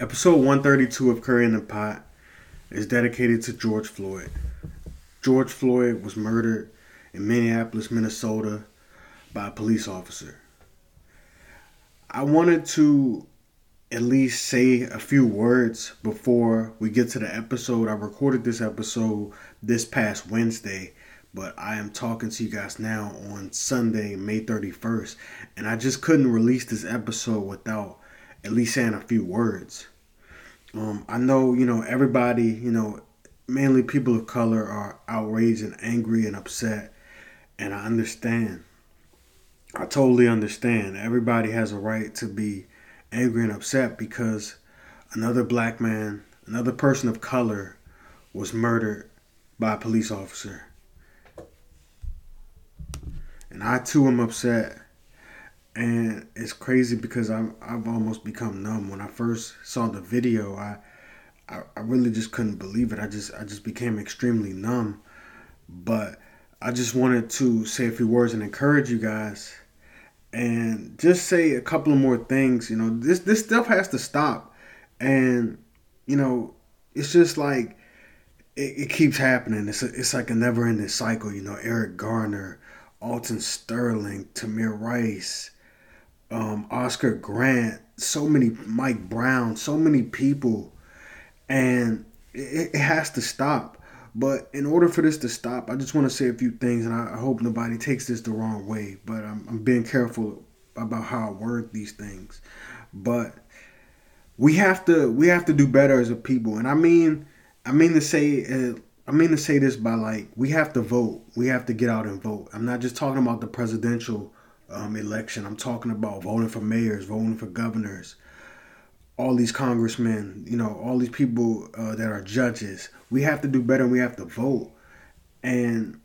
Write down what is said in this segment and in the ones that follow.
Episode 132 of Curry in the Pot is dedicated to George Floyd. George Floyd was murdered in Minneapolis, Minnesota by a police officer. I wanted to at least say a few words before we get to the episode. I recorded this episode this past Wednesday, but I am talking to you guys now on Sunday, May 31st, and I just couldn't release this episode without at least saying a few words. Um, I know, you know, everybody, you know, mainly people of color are outraged and angry and upset, and I understand. I totally understand. Everybody has a right to be angry and upset because another black man, another person of color, was murdered by a police officer. And I too am upset and it's crazy because I'm I've almost become numb. When I first saw the video, I, I I really just couldn't believe it. I just I just became extremely numb. But I just wanted to say a few words and encourage you guys and just say a couple of more things. You know, this this stuff has to stop. And, you know, it's just like it, it keeps happening. It's a, it's like a never ending cycle, you know, Eric Garner, Alton Sterling, Tamir Rice, um, Oscar Grant, so many Mike Brown, so many people, and it, it, has to stop. But in order for this to stop, I just want to say a few things, and I, hope nobody takes this the wrong way. But I'm, I'm being careful about how I word these things. But we have to we have to do better as a people, and I mean I mean to say. Uh, I mean to say this by like we have to vote. We have to get out and vote. I'm not just talking about the presidential um, election. I'm talking about voting for mayors, voting for governors, all these congressmen, you know, all these people uh, that are judges. We have to do better. and we have to vote. And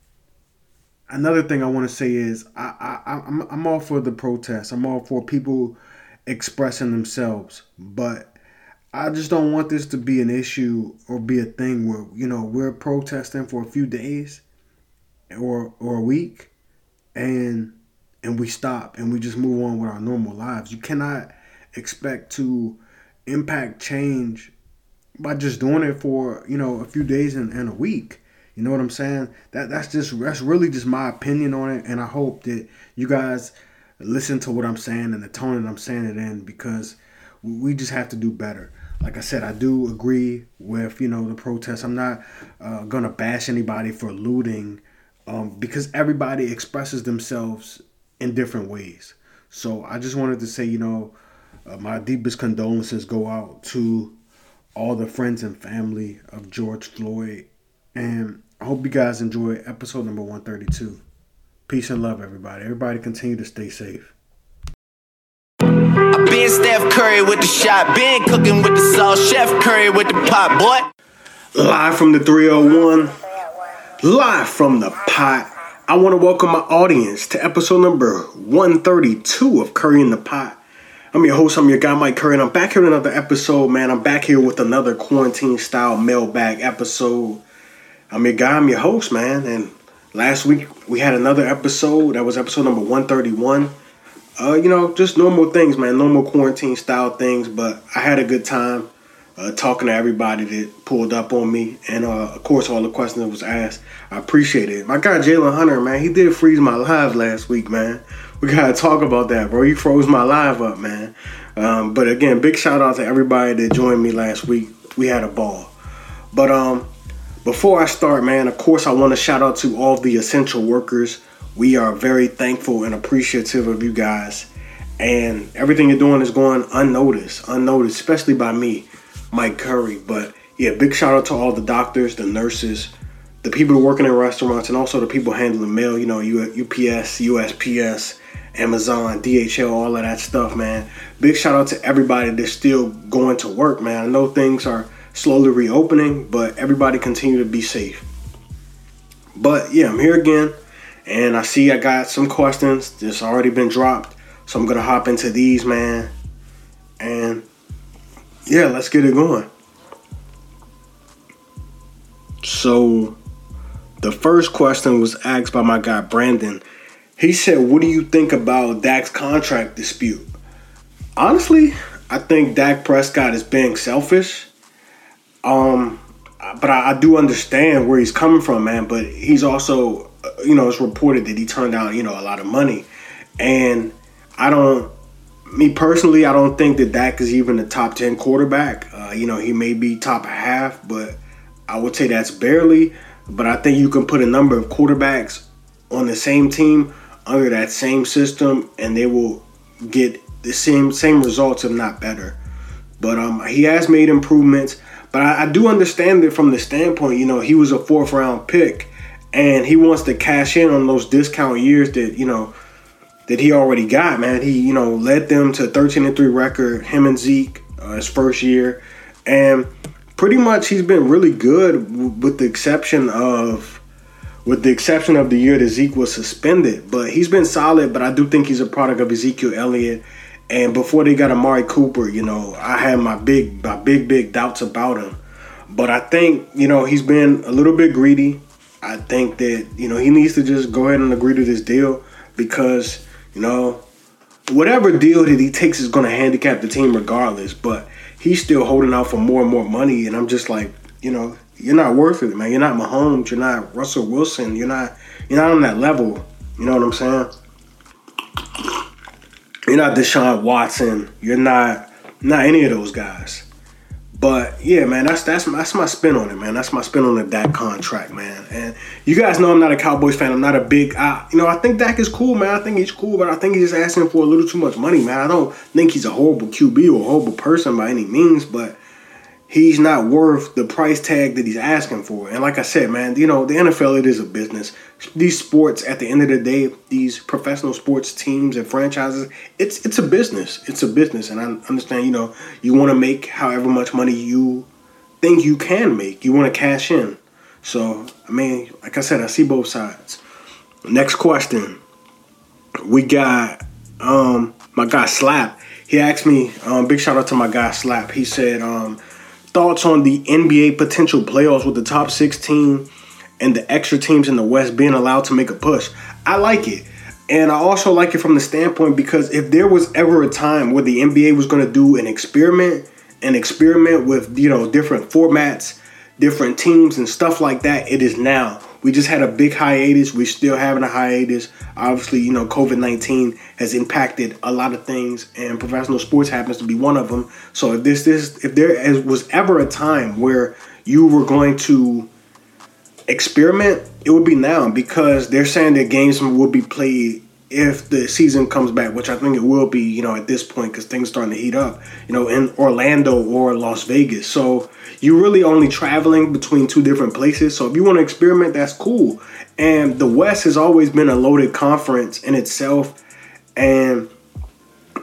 another thing I want to say is I, I I'm I'm all for the protests. I'm all for people expressing themselves, but I just don't want this to be an issue or be a thing where you know we're protesting for a few days or or a week and and we stop and we just move on with our normal lives. You cannot expect to impact change by just doing it for, you know, a few days and, and a week. You know what I'm saying? That that's just that's really just my opinion on it and I hope that you guys listen to what I'm saying and the tone that I'm saying it in because we just have to do better. Like I said, I do agree with you know the protests. I'm not uh, gonna bash anybody for looting um, because everybody expresses themselves in different ways. So I just wanted to say, you know, uh, my deepest condolences go out to all the friends and family of George Floyd. And I hope you guys enjoy episode number 132. Peace and love, everybody. Everybody continue to stay safe. I been Steph Curry with the shot, been cooking with the sauce, Chef Curry with the pot, boy. Live from the 301, live from the pot. I want to welcome my audience to episode number 132 of Curry in the Pot. I'm your host, I'm your guy, Mike Curry, and I'm back here with another episode, man. I'm back here with another quarantine style mailbag episode. I'm your guy, I'm your host, man. And last week we had another episode. That was episode number 131. Uh, you know, just normal things, man. Normal quarantine style things, but I had a good time uh, talking to everybody that pulled up on me, and uh, of course, all the questions that was asked. I appreciate it. My guy Jalen Hunter, man, he did freeze my live last week, man. We gotta talk about that, bro. He froze my live up, man. Um, but again, big shout out to everybody that joined me last week. We had a ball. But um, before I start, man, of course, I want to shout out to all the essential workers. We are very thankful and appreciative of you guys. And everything you're doing is going unnoticed, unnoticed, especially by me. Mike Curry. But yeah, big shout out to all the doctors, the nurses, the people working in restaurants, and also the people handling mail. You know, UPS, USPS, Amazon, DHL, all of that stuff, man. Big shout out to everybody that's still going to work, man. I know things are slowly reopening, but everybody continue to be safe. But yeah, I'm here again, and I see I got some questions that's already been dropped, so I'm gonna hop into these, man. And yeah, let's get it going. So, the first question was asked by my guy Brandon. He said, What do you think about Dak's contract dispute? Honestly, I think Dak Prescott is being selfish. Um, but I, I, do understand where he's coming from, man. But he's also, uh, you know, it's reported that he turned down, you know, a lot of money, and I don't. Me personally, I don't think that Dak is even a top ten quarterback. Uh, you know, he may be top half, but I would say that's barely. But I think you can put a number of quarterbacks on the same team under that same system, and they will get the same same results, if not better. But um, he has made improvements. But I, I do understand it from the standpoint, you know, he was a fourth round pick, and he wants to cash in on those discount years that you know that he already got. Man, he you know led them to 13 and three record. Him and Zeke uh, his first year, and pretty much he's been really good with the exception of with the exception of the year that Zeke was suspended. But he's been solid. But I do think he's a product of Ezekiel Elliott. And before they got Amari Cooper, you know, I had my big, my big, big doubts about him. But I think, you know, he's been a little bit greedy. I think that, you know, he needs to just go ahead and agree to this deal because, you know, whatever deal that he takes is going to handicap the team regardless. But he's still holding out for more and more money. And I'm just like, you know, you're not worth it, man. You're not Mahomes. You're not Russell Wilson. You're not, you're not on that level. You know what I'm saying? You're not Deshaun Watson. You're not not any of those guys. But yeah, man, that's that's my, that's my spin on it, man. That's my spin on the Dak contract, man. And you guys know I'm not a Cowboys fan. I'm not a big, I, you know, I think Dak is cool, man. I think he's cool, but I think he's just asking for a little too much money, man. I don't think he's a horrible QB or a horrible person by any means, but he's not worth the price tag that he's asking for. And like I said, man, you know, the NFL it is a business. These sports at the end of the day, these professional sports teams and franchises, it's it's a business. It's a business and I understand, you know, you want to make however much money you think you can make. You want to cash in. So, I mean, like I said, I see both sides. Next question. We got um my guy Slap. He asked me, um, big shout out to my guy Slap. He said, um, thoughts on the NBA potential playoffs with the top 16 and the extra teams in the West being allowed to make a push. I like it. And I also like it from the standpoint because if there was ever a time where the NBA was going to do an experiment, an experiment with, you know, different formats, different teams and stuff like that, it is now. We just had a big hiatus. We're still having a hiatus. Obviously, you know, COVID 19 has impacted a lot of things, and professional sports happens to be one of them. So if this, this if there was ever a time where you were going to experiment, it would be now because they're saying that games will be played if the season comes back, which I think it will be, you know, at this point because things starting to heat up, you know, in Orlando or Las Vegas. So you're really only traveling between two different places. So if you want to experiment, that's cool. And the West has always been a loaded conference in itself. And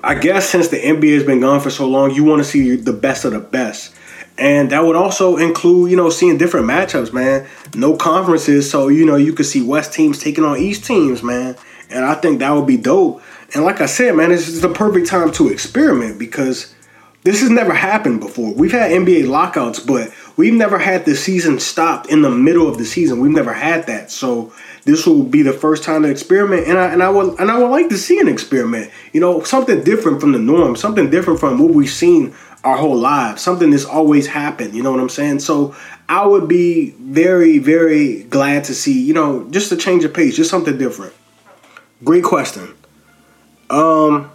I guess since the NBA has been gone for so long, you want to see the best of the best. And that would also include, you know, seeing different matchups, man. No conferences, so you know you could see West teams taking on East teams, man and I think that would be dope. And like I said, man, this is the perfect time to experiment because this has never happened before. We've had NBA lockouts, but we've never had the season stopped in the middle of the season. We've never had that. So this will be the first time to experiment, and I and I would and I would like to see an experiment. You know, something different from the norm, something different from what we've seen our whole lives, something that's always happened. You know what I'm saying? So I would be very, very glad to see, you know, just a change of pace, just something different. Great question. Um,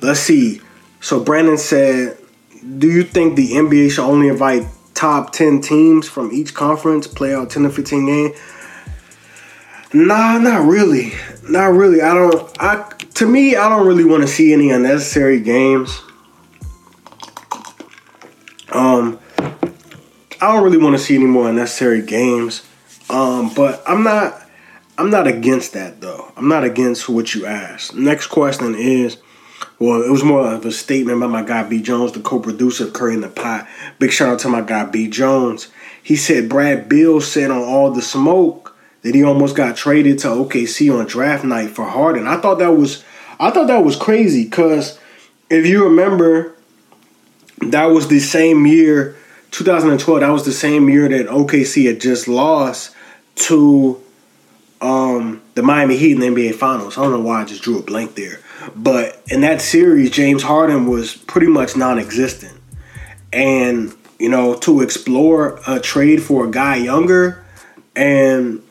let's see. So Brandon said, "Do you think the NBA should only invite top ten teams from each conference, play out ten to fifteen games?" Nah, not really. Not really. I don't. I to me, I don't really want to see any unnecessary games. Um, I don't really want to see any more unnecessary games. Um, but I'm not. I'm not against that though. I'm not against what you asked. Next question is, well, it was more of a statement by my guy B Jones, the co-producer of Curry in the Pot. Big shout out to my guy B Jones. He said Brad Beal said on all the smoke that he almost got traded to OKC on draft night for Harden. I thought that was I thought that was crazy because if you remember, that was the same year, 2012. That was the same year that OKC had just lost to um, the Miami Heat in the NBA Finals. I don't know why I just drew a blank there. But in that series, James Harden was pretty much non existent. And, you know, to explore a trade for a guy younger and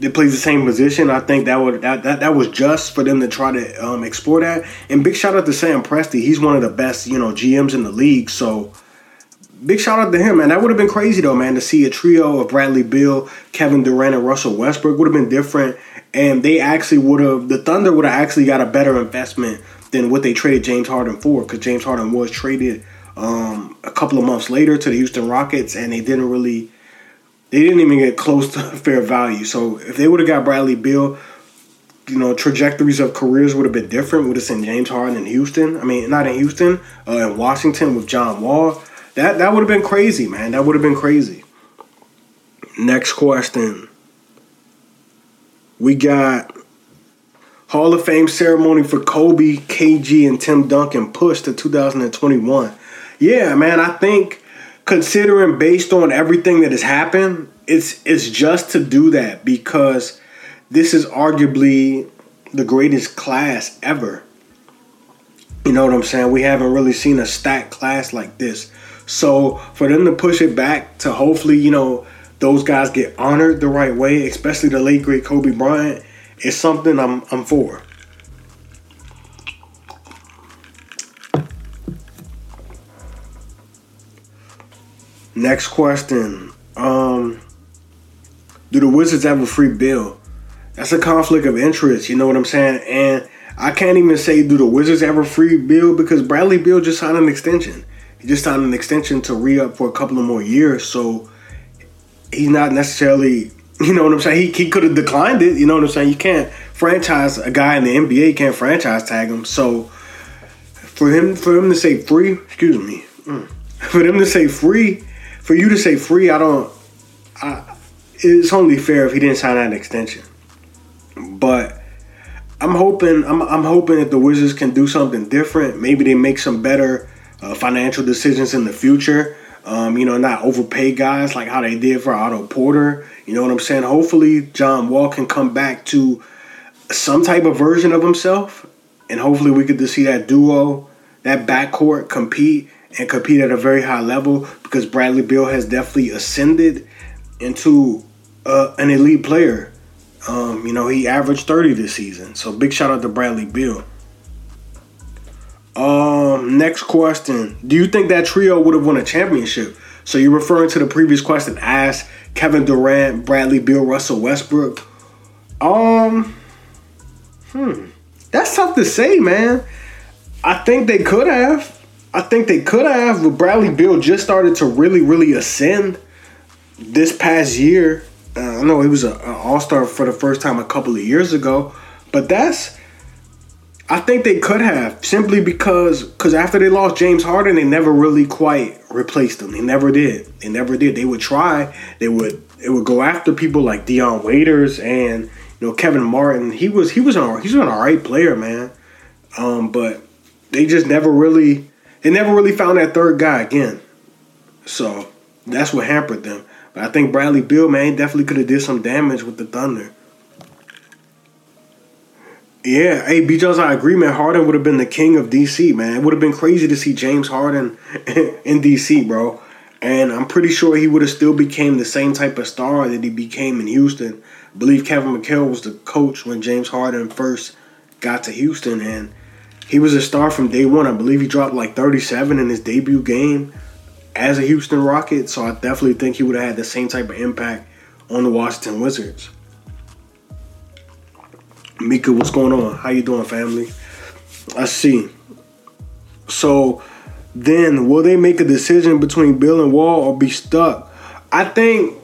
that plays the same position, I think that would that, that, that was just for them to try to um, explore that. And big shout out to Sam Presti. He's one of the best, you know, GMs in the league. So big shout out to him, man. That would have been crazy though, man, to see a trio of Bradley Beal, Kevin Durant, and Russell Westbrook would have been different. And they actually would have the Thunder would have actually got a better investment than what they traded James Harden for, because James Harden was traded um, a couple of months later to the Houston Rockets, and they didn't really they didn't even get close to fair value. So if they would have got Bradley Beal, you know, trajectories of careers would have been different. Would have sent James Harden in Houston. I mean, not in Houston, uh, in Washington with John Wall. That that would have been crazy, man. That would have been crazy. Next question. We got Hall of Fame ceremony for Kobe, KG, and Tim Duncan pushed to 2021. Yeah, man, I think considering based on everything that has happened, it's it's just to do that because this is arguably the greatest class ever. You know what I'm saying? We haven't really seen a stacked class like this. So for them to push it back to hopefully, you know, those guys get honored the right way, especially the late great Kobe Bryant, is something I'm I'm for. Next question. Um, do the Wizards have a free Beal? That's a conflict of interest. You know what I'm saying? And I can't even say do the Wizards have a free Beal because Bradley Beal just signed an extension. He just signed an extension to re up for a couple of more years. So he's not necessarily, you know what I'm saying? He, he could have declined it. You know what I'm saying? You can't franchise a guy in the NBA. Can't franchise tag him. So for him for him to say free, excuse me, mm, for them to say free, for you to say free, I don't. I, it's only fair if he didn't sign that extension. But I'm hoping I'm, I'm hoping that the Wizards can do something different. Maybe they make some better uh, financial decisions in the future. Um, you know, not overpay guys like how they did for Otto Porter. You know what I'm saying? Hopefully, John Wall can come back to some type of version of himself, and hopefully, we get to see that duo, that backcourt compete and compete at a very high level because Bradley Beal has definitely ascended into uh, an elite player. Um, you know, he averaged 30 this season. So big shout out to Bradley Beal. Um, next question. Do you think that trio would have won a championship? So you're referring to the previous question asked Kevin Durant, Bradley Beal, Russell Westbrook. Um, hmm. That's tough to say, man. I think they could have. I think they could have, but Bradley Beal just started to really, really ascend this past year. Uh, I know he was an All Star for the first time a couple of years ago, but that's. I think they could have simply because because after they lost James Harden, they never really quite replaced him. They never did. They never did. They would try. They would. It would go after people like Dion Waiters and you know Kevin Martin. He was he was an he's an alright player, man. Um, but they just never really they never really found that third guy again. So that's what hampered them. But I think Bradley Beal, man, definitely could have did some damage with the Thunder. Yeah, hey, B. Jones, I agree, man. Harden would have been the king of DC, man. It would have been crazy to see James Harden in DC, bro. And I'm pretty sure he would have still became the same type of star that he became in Houston. I believe Kevin McHale was the coach when James Harden first got to Houston, and he was a star from day one. I believe he dropped like 37 in his debut game as a Houston Rocket. So I definitely think he would have had the same type of impact on the Washington Wizards. Mika, what's going on? How you doing, family? I see. So then, will they make a decision between Beal and Wall or be stuck? I think.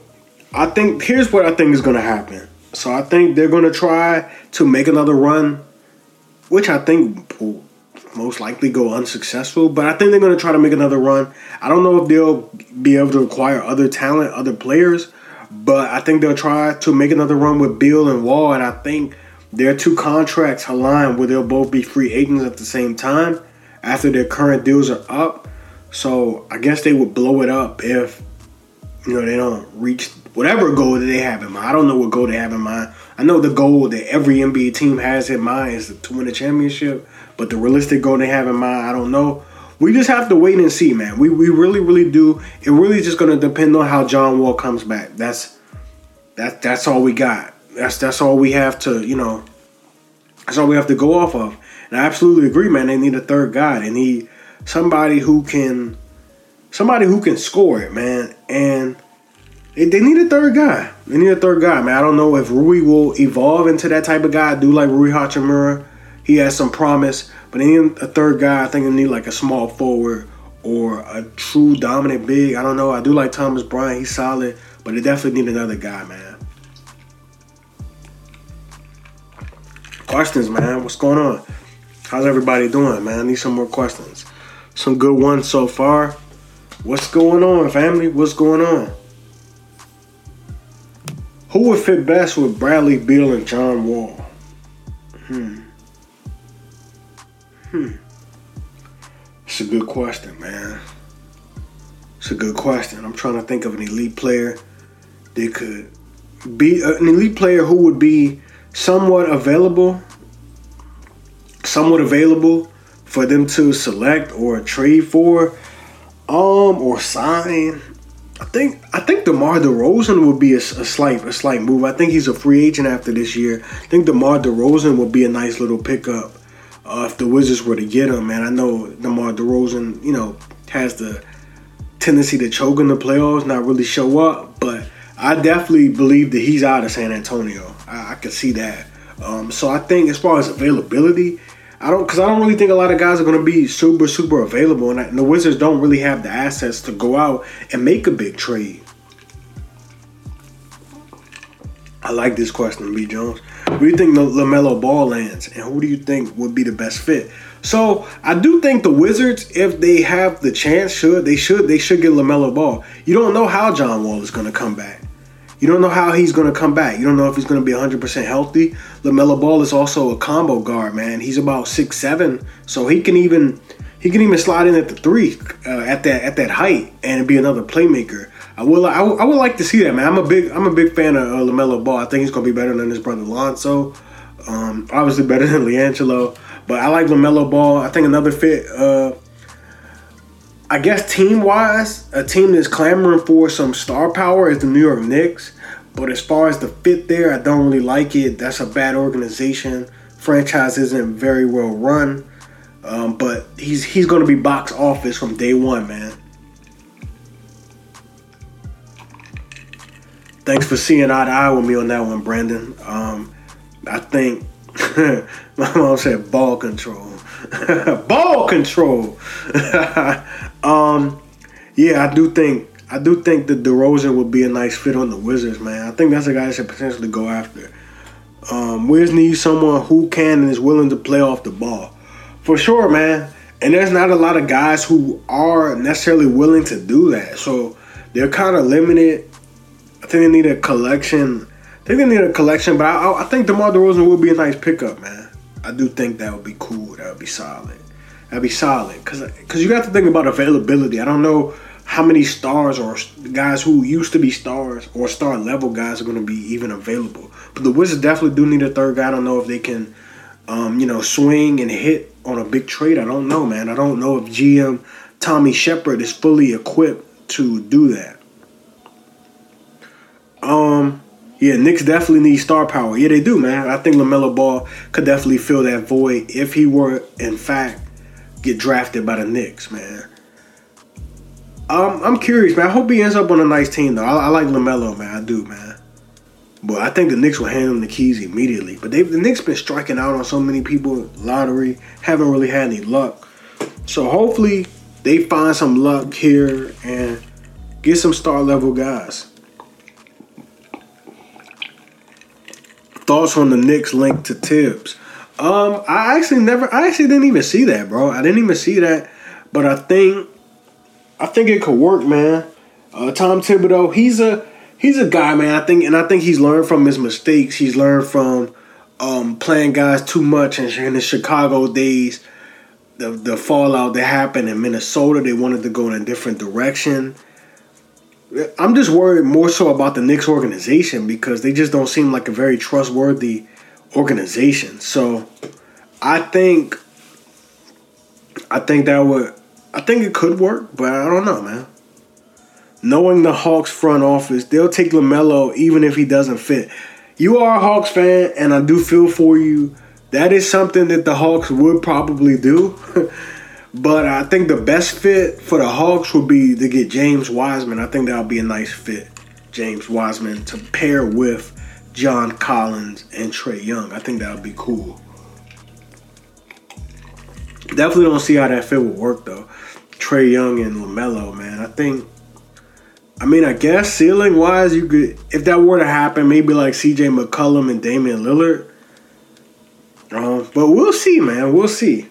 I think here's what I think is to happen. So I think they're to try to make another run which I think will most likely go unsuccessful. But I think they're to try to make another run. I don't know if they'll be able to acquire other talent, other players, but I think they'll try to make another run with Beal and Wall. And I think their two contracts align where they'll both be free agents at the same time after their current deals are up. So I guess they would blow it up if you know they don't reach whatever goal that they have in mind. I don't know what goal they have in mind. I know the goal that every NBA team has in mind is to win a championship, but the realistic goal they have in mind, I don't know. We just have to wait and see, man. We we really really do. It really just gonna depend on how John Wall comes back. That's that that's all we got. That's that's all we have to you know. That's all we have to go off of. And I absolutely agree, man. They need a third guy. They need somebody who can somebody who can score it, man. And they, they need a third guy. They need a third guy, man. I don't know if Rui will evolve into that type of guy. I do like Rui Hachimura. He has some promise, but they need a third guy. I think they need like a small forward or a true dominant big. I don't know. I do like Thomas Bryant. He's solid, but they definitely need another guy, man. Questions, man. What's going on? How's everybody doing, man? I need some more questions. Some good ones so far. What's going on, family? What's going on? Who would fit best with Bradley Beal and John Wall? Hmm. Hmm. It's a good question, man. It's a good question. I'm trying to think of an elite player that could be uh, an elite player who would be somewhat available, somewhat available for them to select or trade for, um, or sign. I think I think DeMar DeRozan would be a, a, slight a slight move. I think he's a free agent after this year. I think DeMar DeRozan would be a nice little pickup uh, if the Wizards were to get him. Man, I know DeMar DeRozan, you know, has the tendency to choke in the playoffs, not really show up. But I definitely believe that he's out of San Antonio. I, I can see that. Um, so I think as far as availability, I don't because I don't really think a lot of guys are going to be super super available, and, I, and, the Wizards don't really have the assets to go out and make a big trade. I like this question, B Jones. Where do you think Lamelo Ball lands, and who do you think would be the best fit? So I do think the Wizards, if they have the chance, should they should they should get Lamelo Ball. You don't know how John Wall is going to come back. You don't know how he's going to come back. You don't know if he's going to be 100% healthy. LaMelo Ball is also a combo guard, man. He's about six seven, so he can even he can even slide in at the three uh, at that at that height and be another playmaker. I will I, I would like to see that, man. I'm a big I'm a big fan of uh, LaMelo Ball. I think he's going to be better than his brother Lonzo. Um, obviously better than LiAngelo, but I like LaMelo Ball. I think another fit. Uh, I guess team wise, a team that's clamoring for some star power is the New York Knicks. But as far as the fit there, I don't really like it. That's a bad organization. Franchise isn't very well run. Um, but he's he's going to be box office from day one, man. Thanks for seeing eye to eye with me on that one, Brandon. Um, I think my mom said ball control. ball control. um, yeah, I do think I do think that DeRozan would be a nice fit on the Wizards, man. I think that's a guy that should potentially go after. Um, Wiz needs someone who can and is willing to play off the ball, for sure, man. And there's not a lot of guys who are necessarily willing to do that, so they're kind of limited. I think they need a collection. I think they need a collection, but I, I think DeMar DeRozan would be a nice pickup, man. I do think that would be cool. That would be solid. That'd be solid because because you got to think about availability. I don't know how many stars or guys who used to be stars or star level guys are going to be even available. But the Wizards definitely do need a third guy. I don't know if they can, um, you know, swing and hit on a big trade. I don't know, man. I don't know if GM Tommy Sheppard is fully equipped to do that. Um, yeah, Knicks definitely need star power. Yeah, they do, man. I think LaMelo Ball could definitely fill that void if he were, in fact, get drafted by the Knicks, man. Um, I'm curious, man. I hope he ends up on a nice team, though. I, I like LaMelo, man. I do, man. But I think the Knicks will hand him the keys immediately. But they the Knicks been striking out on so many people, lottery, haven't really had any luck. So hopefully they find some luck here and get some star level guys. Thoughts on the Knicks link to Thibs. Um, I actually never, I actually didn't even see that, bro. I didn't even see that, but I think, I think it could work, man. Uh, Tom Thibodeau, he's a, he's a guy, man. I think, and I think he's learned from his mistakes. He's learned from um, playing guys too much in, in the Chicago days. The the fallout that happened in Minnesota, they wanted to go in a different direction. I'm just worried more so about the Knicks organization because they just don't seem like a very trustworthy organization. So I think I think that would I think it could work, but I don't know, man. Knowing the Hawks front office, they'll take LaMelo even if he doesn't fit. You are a Hawks fan, and I do feel for you. That is something that the Hawks would probably do. but I think the best fit for the Hawks would be to get James Wiseman. I think that would be a nice fit, James Wiseman, to pair with John Collins and Trae Young. I think that would be cool. Definitely don't see how that fit would work though. Trae Young and LaMelo, man. I think I mean, I guess ceiling wise, you could if that were to happen, maybe like CJ McCollum and Damian Lillard. Um, but we'll see, man. We'll see.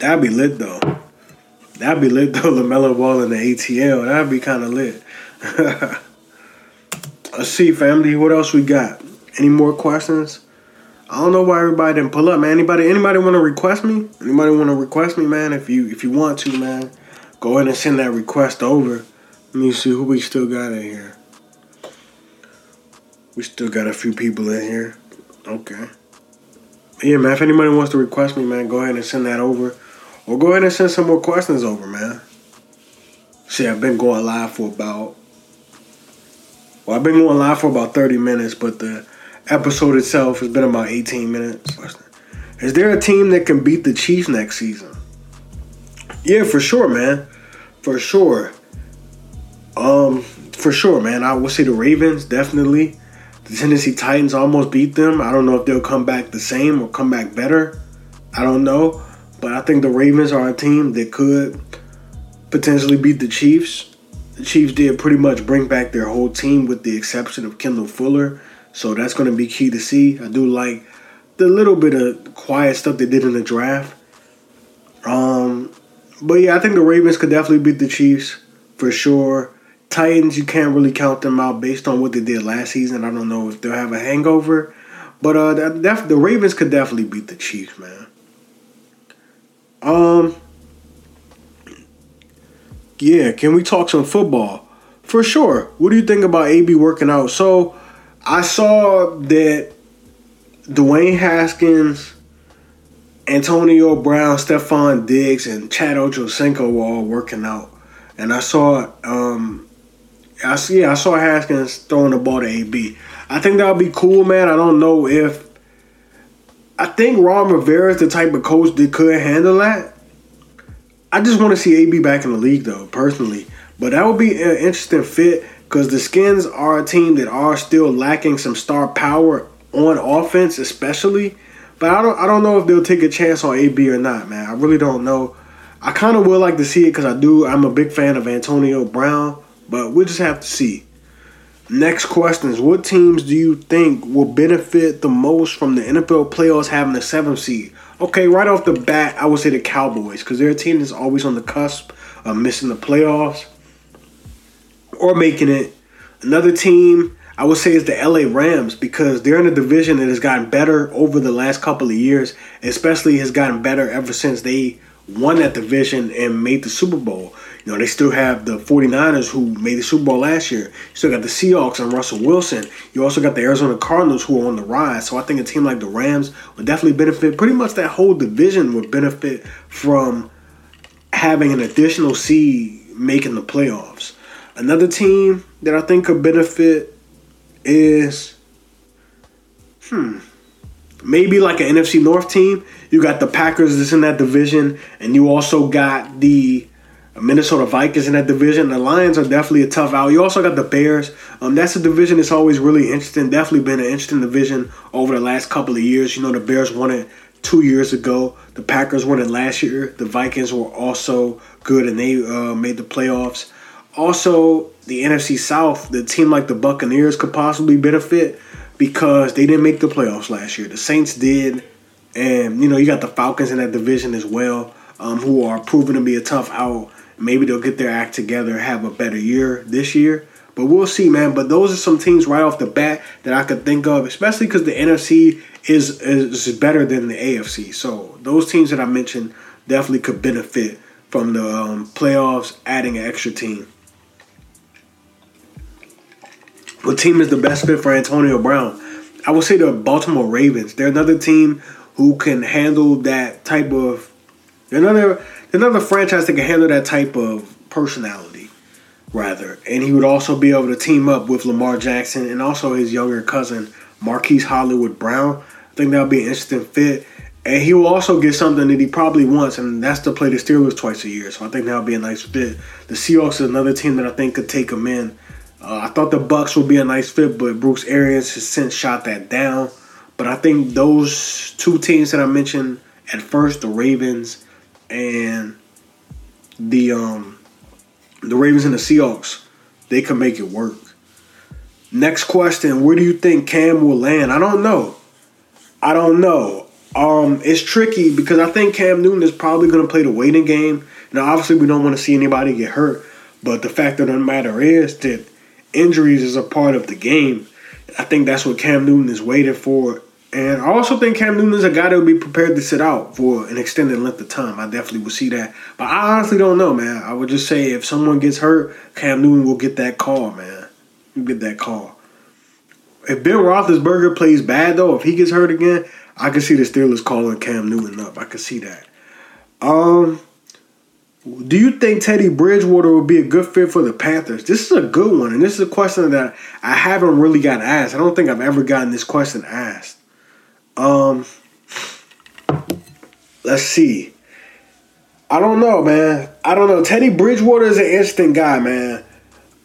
That'd be lit though. That'd be lit though. Lamelo Ball in the ATL. That'd be kind of lit. Let's see, family. What else we got? Any more questions? I don't know why everybody didn't pull up, man. Anybody anybody want to request me? Anybody want to request me, man? If you if you want to, man, go ahead and send that request over. Let me see who we still got in here. We still got a few people in here. Okay. Yeah, man. If anybody wants to request me, man, go ahead and send that over, or go ahead and send some more questions over, man. See, I've been going live for about. Well, I've been going live for about thirty minutes, but the episode itself has been about 18 minutes. Is there a team that can beat the Chiefs next season? Yeah, for sure, man. For sure. Um, for sure, man. I would say the Ravens definitely. The Tennessee Titans almost beat them. I don't know if they'll come back the same or come back better. I don't know, but I think the Ravens are a team that could potentially beat the Chiefs. The Chiefs did pretty much bring back their whole team with the exception of Kendall Fuller so that's going to be key to see. I do like the little bit of quiet stuff they did in the draft. Um, but yeah, I think the Ravens could definitely beat the Chiefs for sure. Titans, you can't really count them out based on what they did last season. I don't know if they'll have a hangover, but uh, that, the Ravens could definitely beat the Chiefs, man. Um, yeah, can we talk some football? For sure. What do you think about AB working out? So I saw that Dwayne Haskins, Antonio Brown, Stefon Diggs, and Chad Ochocinco were all working out, and I saw, um, I see, yeah, I saw Haskins throwing the ball to AB. I think that would be cool, man. I don't know if I think Ron Rivera is the type of coach that could handle that. I just want to see AB back in the league, though, personally. But that would be an interesting fit because the Skins are a team that are still lacking some star power on offense, especially. But I don't I don't know if they'll take a chance on AB or not, man. I really don't know. I kind of would like to see it because I do. I'm a big fan of Antonio Brown, but we'll just have to see. Next question is: What teams do you think will benefit the most from the NFL playoffs having a seventh seed? Okay, right off the bat, I would say the Cowboys because they're a team that's always on the cusp of missing the playoffs or making it. Another team I would say is the LA Rams because they're in a division that has gotten better over the last couple of years, especially has gotten better ever since they won that division and made the Super Bowl. You know, they still have the 49ers who made the Super Bowl last year. You still got the Seahawks and Russell Wilson. You also got the Arizona Cardinals who are on the rise. So I think a team like the Rams would definitely benefit. Pretty much that whole division would benefit from having an additional seed making the playoffs. Another team that I think could benefit is, hmm, maybe like an NFC North team. You got the Packers that's in that division, and you also got the Minnesota Vikings in that division. The Lions are definitely a tough out. You also got the Bears. Um, that's a division that's always really interesting. Definitely been an interesting division over the last couple of years. You know, the Bears won it two years ago. The Packers won it last year. The Vikings were also good, and they uh, made the playoffs. Also, the NFC South, the team like the Buccaneers could possibly benefit because they didn't make the playoffs last year. The Saints did, and you know you got the Falcons in that division as well, um, who are proven to be a tough out. Maybe they'll get their act together, have a better year this year. But we'll see, man. But those are some teams right off the bat that I could think of, especially because the NFC is is better than the AFC. So those teams that I mentioned definitely could benefit from the um, playoffs, adding an extra team. What team is the best fit for Antonio Brown? I would say the Baltimore Ravens. They're another team who can handle that type of. They're another another franchise that can handle that type of personality, rather. And he would also be able to team up with Lamar Jackson and also his younger cousin Marquise Hollywood Brown. I think that would be an interesting fit. And he will also get something that he probably wants, and that's to play the Steelers twice a year. So I think that would be a nice fit. The Seahawks is another team that I think could take him in. Uh, I thought the Bucs would be a nice fit, but Bruce Arians has since shot that down. But I think those two teams that I mentioned at first, the Ravens and the um the Ravens and the Seahawks, they can make it work. Next question, where do you think Cam will land? I don't know. I don't know. Um, it's tricky because I think Cam Newton is probably going to play the waiting game. Now, obviously, we don't want to see anybody get hurt, but the fact of the matter is that injuries is a part of the game. I think that's what Cam Newton is waiting for. And I also think Cam Newton is a guy that would be prepared to sit out for an extended length of time. I definitely would see that. But I honestly don't know, man. I would just say if someone gets hurt, Cam Newton will get that call, man. You get that call. If Ben Roethlisberger plays bad, though, if he gets hurt again, I can see the Steelers calling Cam Newton up. I can see that. Um, do you think Teddy Bridgewater would be a good fit for the Panthers? This is a good one, and this is a question that I haven't really gotten asked. I don't think I've ever gotten this question asked. Um, let's see. I don't know, man. I don't know. Teddy Bridgewater is an interesting guy, man.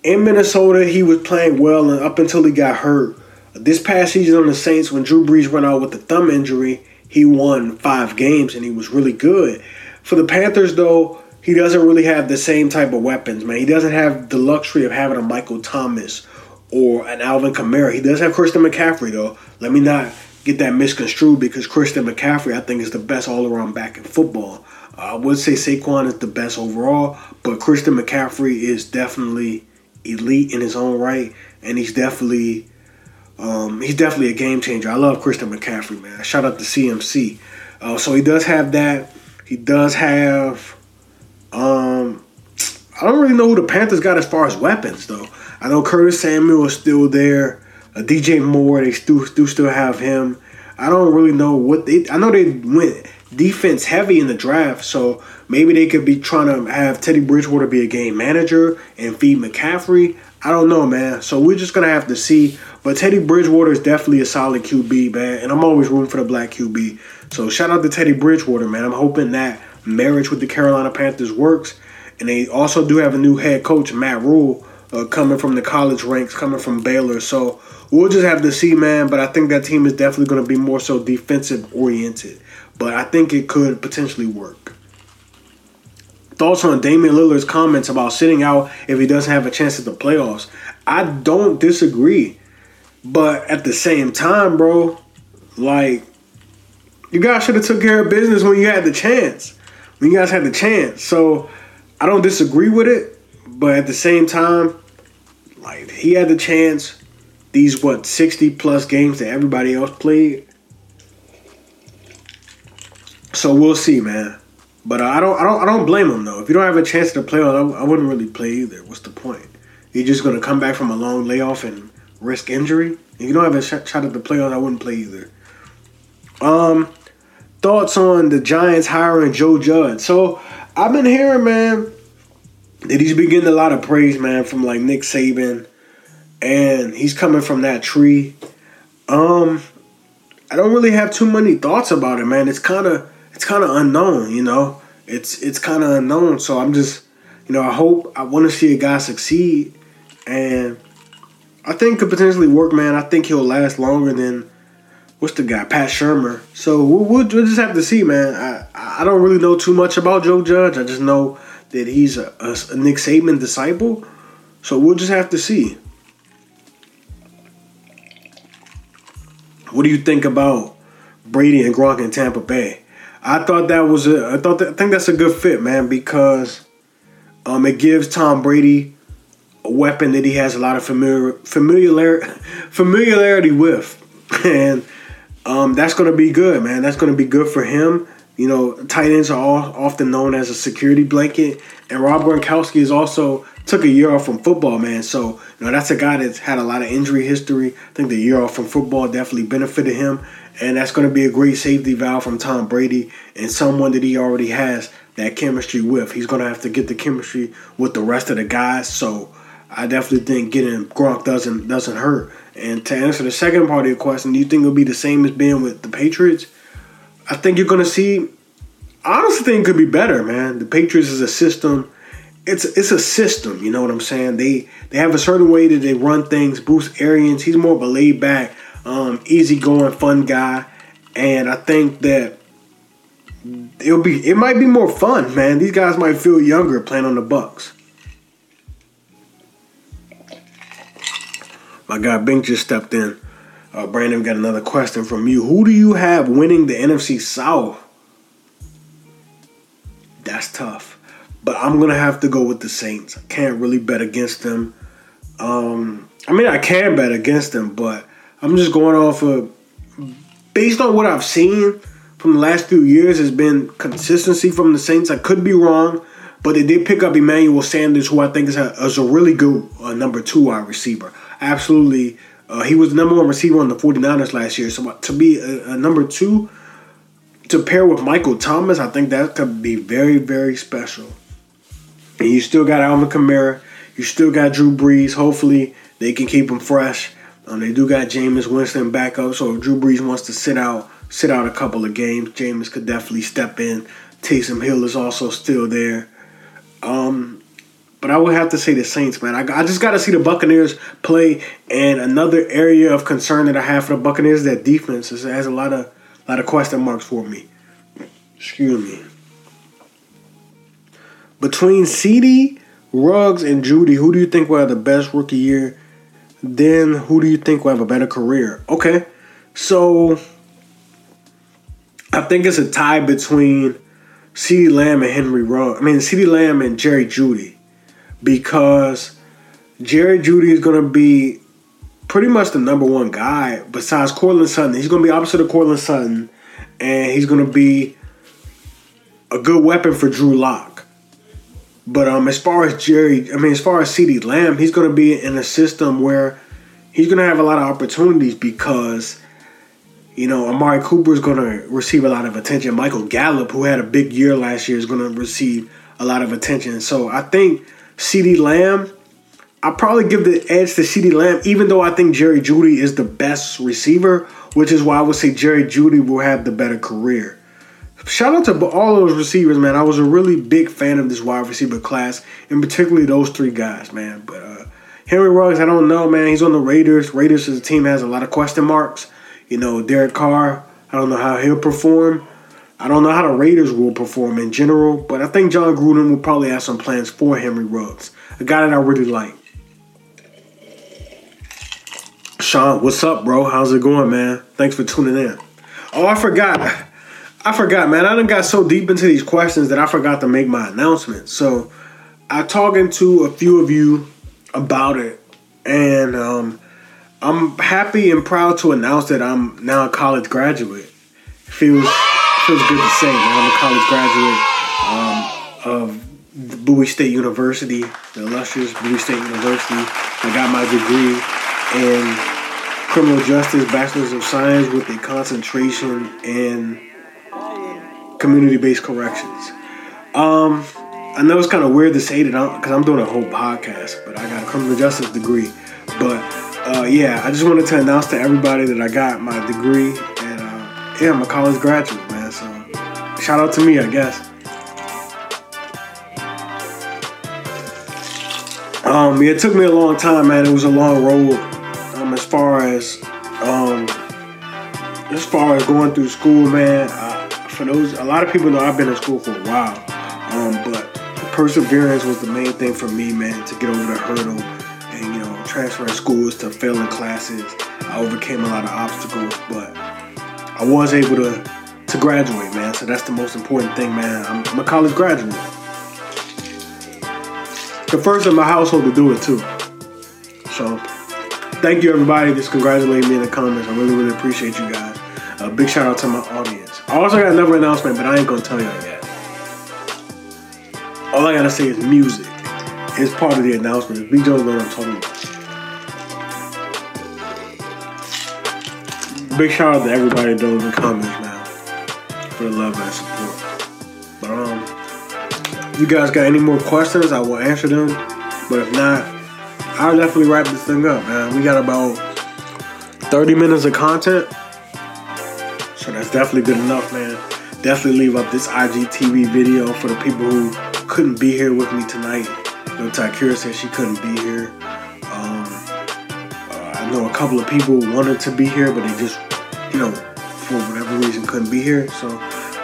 In Minnesota, he was playing well, and up until he got hurt. This past season on the Saints, when Drew Brees went out with the thumb injury, he won five games and he was really good. For the Panthers, though, he doesn't really have the same type of weapons, man. He doesn't have the luxury of having a Michael Thomas or an Alvin Kamara. He does have Christian McCaffrey, though. Let me not get that misconstrued because Christian McCaffrey, I think, is the best all around back in football. Uh, I would say Saquon is the best overall, but Christian McCaffrey is definitely elite in his own right, and he's definitely um, he's definitely a game changer. I love Christian McCaffrey, man. Shout out to CMC. Uh, so he does have that. He does have. Um, I don't really know who the Panthers got as far as weapons, though. I know Curtis Samuel is still there. Uh, DJ Moore, they still do still have him. I don't really know what they. I know they went defense heavy in the draft, so maybe they could be trying to have Teddy Bridgewater be a game manager and feed McCaffrey. I don't know, man. So we're just gonna have to see. But Teddy Bridgewater is definitely a solid QB, man, and I'm always rooting for the black QB. So shout out to Teddy Bridgewater, man. I'm hoping that marriage with the Carolina Panthers works, and they also do have a new head coach, Matt Rhule, uh, coming from the college ranks, coming from Baylor. So we'll just have to see, man. But I think that team is definitely going to be more so defensive oriented. But I think it could potentially work. Thoughts on Damian Lillard's comments about sitting out if he doesn't have a chance at the playoffs? I don't disagree. But at the same time, bro, like you guys should have took care of business when you had the chance. When you guys had the chance. So I don't disagree with it, but at the same time, like he had the chance. These what sixty plus games that everybody else played. So we'll see, man. But I don't, I don't, I don't blame him though. If you don't have a chance to play, I, I wouldn't really play either. What's the point? You're just gonna come back from a long layoff and risk injury. If you don't have a shot at the playoffs, I wouldn't play either. Um, thoughts on the Giants hiring Joe Judge? So I've been hearing, man, that he's been getting a lot of praise, man, from like Nick Saban, and he's coming from that tree. Um, I don't really have too many thoughts about it, man. It's kind of it's kind of unknown, you know. It's it's kind of unknown, so I'm just, you know, I hope I want to see a guy succeed, and I think could potentially work, man. I think he'll last longer than what's the guy, Pat Shurmur. So we'll, we'll, we'll just have to see, man. I I don't really know too much about Joe Judge. I just know that he's a, a, a Nick Saban disciple. So we'll just have to see. What do you think about Brady and Gronk in Tampa Bay? I thought that was a. I thought that, I think that's a good fit, man, because um, it gives Tom Brady a weapon that he has a lot of familiar familiarity familiarity with, and um, that's to be good, man. That's to be good for him. You know, tight ends are all, often known as a security blanket, and Rob Gronkowski is also took a year off from football, man. So you know that's a guy that's had a lot of injury history. I think the year off from football definitely benefited him, and that's going to be a great safety valve from Tom Brady and someone that he already has that chemistry with. He's going to have to get the chemistry with the rest of the guys. So I definitely think getting Gronk doesn't doesn't hurt. And to answer the second part of your question, do you think it'll be the same as being with the Patriots? I think you're going to see. Honestly think could be better, man. The Patriots is a system. It's it's a system. You know what I'm saying? They they have a certain way that they run things. Bruce Arians, he's more of a laid back, um, easygoing, fun guy, and I think that it'll be it might be more fun, man. These guys might feel younger playing on the Bucs. My guy Bink just stepped in. Uh, Brandon got another question from you. Who do you have winning the NFC South? That's tough. But I'm gonna have to go with the Saints. I can't really bet against them. Um, I mean, I can bet against them, but I'm just going off of based on what I've seen from the last few years has been consistency from the Saints. I could be wrong, but they did pick up Emmanuel Sanders, who I think is a, is a really good uh, number two wide receiver. Absolutely. Uh, he was the number one receiver on the 49ers last year. So to be a, a number two, to pair with Michael Thomas, I think that could be very, very special. And you still got Alvin Kamara. You still got Drew Brees. Hopefully, they can keep him fresh. Um, they do got Jameis Winston back up. So if Drew Brees wants to sit out, sit out a couple of games. Jameis could definitely step in. Taysom Hill is also still there. Um, but I would have to say the Saints, man. I, I just got to see the Buccaneers play. And another area of concern that I have for the Buccaneers is that defense has a lot of lot of question marks for me. Excuse me. Between CeeDee, Ruggs, and Jeudy, who do you think will have the best rookie year? Then who do you think will have a better career? Okay, so I think it's a tie between CeeDee Lamb and Henry Ruggs. I mean, CeeDee Lamb and Jerry Jeudy. Because Jerry Jeudy is going to be pretty much the number one guy besides Courtland Sutton. He's going to be opposite of Courtland Sutton, and he's going to be a good weapon for Drew Lock. But um, as far as Jerry, I mean, as far as CeeDee Lamb, he's going to be in a system where he's going to have a lot of opportunities because you know, Amari Cooper is going to receive a lot of attention. Michael Gallup, who had a big year last year, is going to receive a lot of attention. So I think CeeDee Lamb, I'll probably give the edge to CeeDee Lamb, even though I think Jerry Jeudy is the best receiver, which is why I would say Jerry Jeudy will have the better career. Shout out to all those receivers, man. I was a really big fan of this wide receiver class, and particularly those three guys, man. But uh, Henry Ruggs, I don't know, man. He's on the Raiders. Raiders as a team has a lot of question marks. You know, Derek Carr, I don't know how he'll perform. I don't know how the Raiders will perform in general, but I think Jon Gruden will probably have some plans for Henry Ruggs, a guy that I really like. Sean, what's up, bro? How's it going, man? Thanks for tuning in. Oh, I forgot. I forgot, man. I done got so deep into these questions that I forgot to make my announcement. So I talking to a few of you about it, and um, I'm happy and proud to announce that I'm now a college graduate. Feels feels good to say that I'm a college graduate um, of Bowie State University, the illustrious Bowie State University. I got my degree in criminal justice, bachelor's of science with a concentration in community-based corrections. Um, I know it's kind of weird to say that because I'm, I'm doing a whole podcast, but I got a criminal justice degree. But uh, yeah, I just wanted to announce to everybody that I got my degree, and uh, yeah, I'm a college graduate, man. Shout out to me, I guess. Um, it took me a long time, man. It was a long road. Um, as far as um, as far as going through school, man. For those, a lot of people know I've been in school for a while. Um, but perseverance was the main thing for me, man, to get over the hurdle And you know, transferring schools to failing classes. I overcame a lot of obstacles, but I was able to to graduate, man. So that's the most important thing, man. I'm, I'm a college graduate. The first in my household to do it too. So thank you everybody. Just congratulating me in the comments. I really, really appreciate you guys. A big shout out to my audience. I also got another announcement, but I ain't gonna tell y'all yet. All I gotta say is music. It's part of the announcement. If don't know what I'm talking about. Big shout out to everybody that in the comments, for the love and support. But um, you guys got any more questions, I will answer them. But if not, I'll definitely wrap this thing up, man. We got about 30 minutes of content. So that's definitely good enough, man. Definitely leave up this IGTV video for the people who couldn't be here with me tonight. You know, Takira said she couldn't be here. Um, uh, I know a couple of people wanted to be here, but they just, you know, for whatever reason couldn't be here. So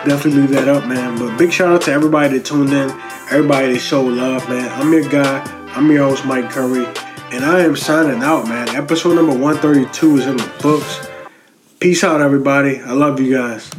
definitely leave that up, man. But big shout out to everybody that tuned in, everybody that showed love, man. I'm your guy. I'm your host, Mike Curry. And I am signing out, man. Episode number 132 is in the books. Peace out, everybody. I love you guys.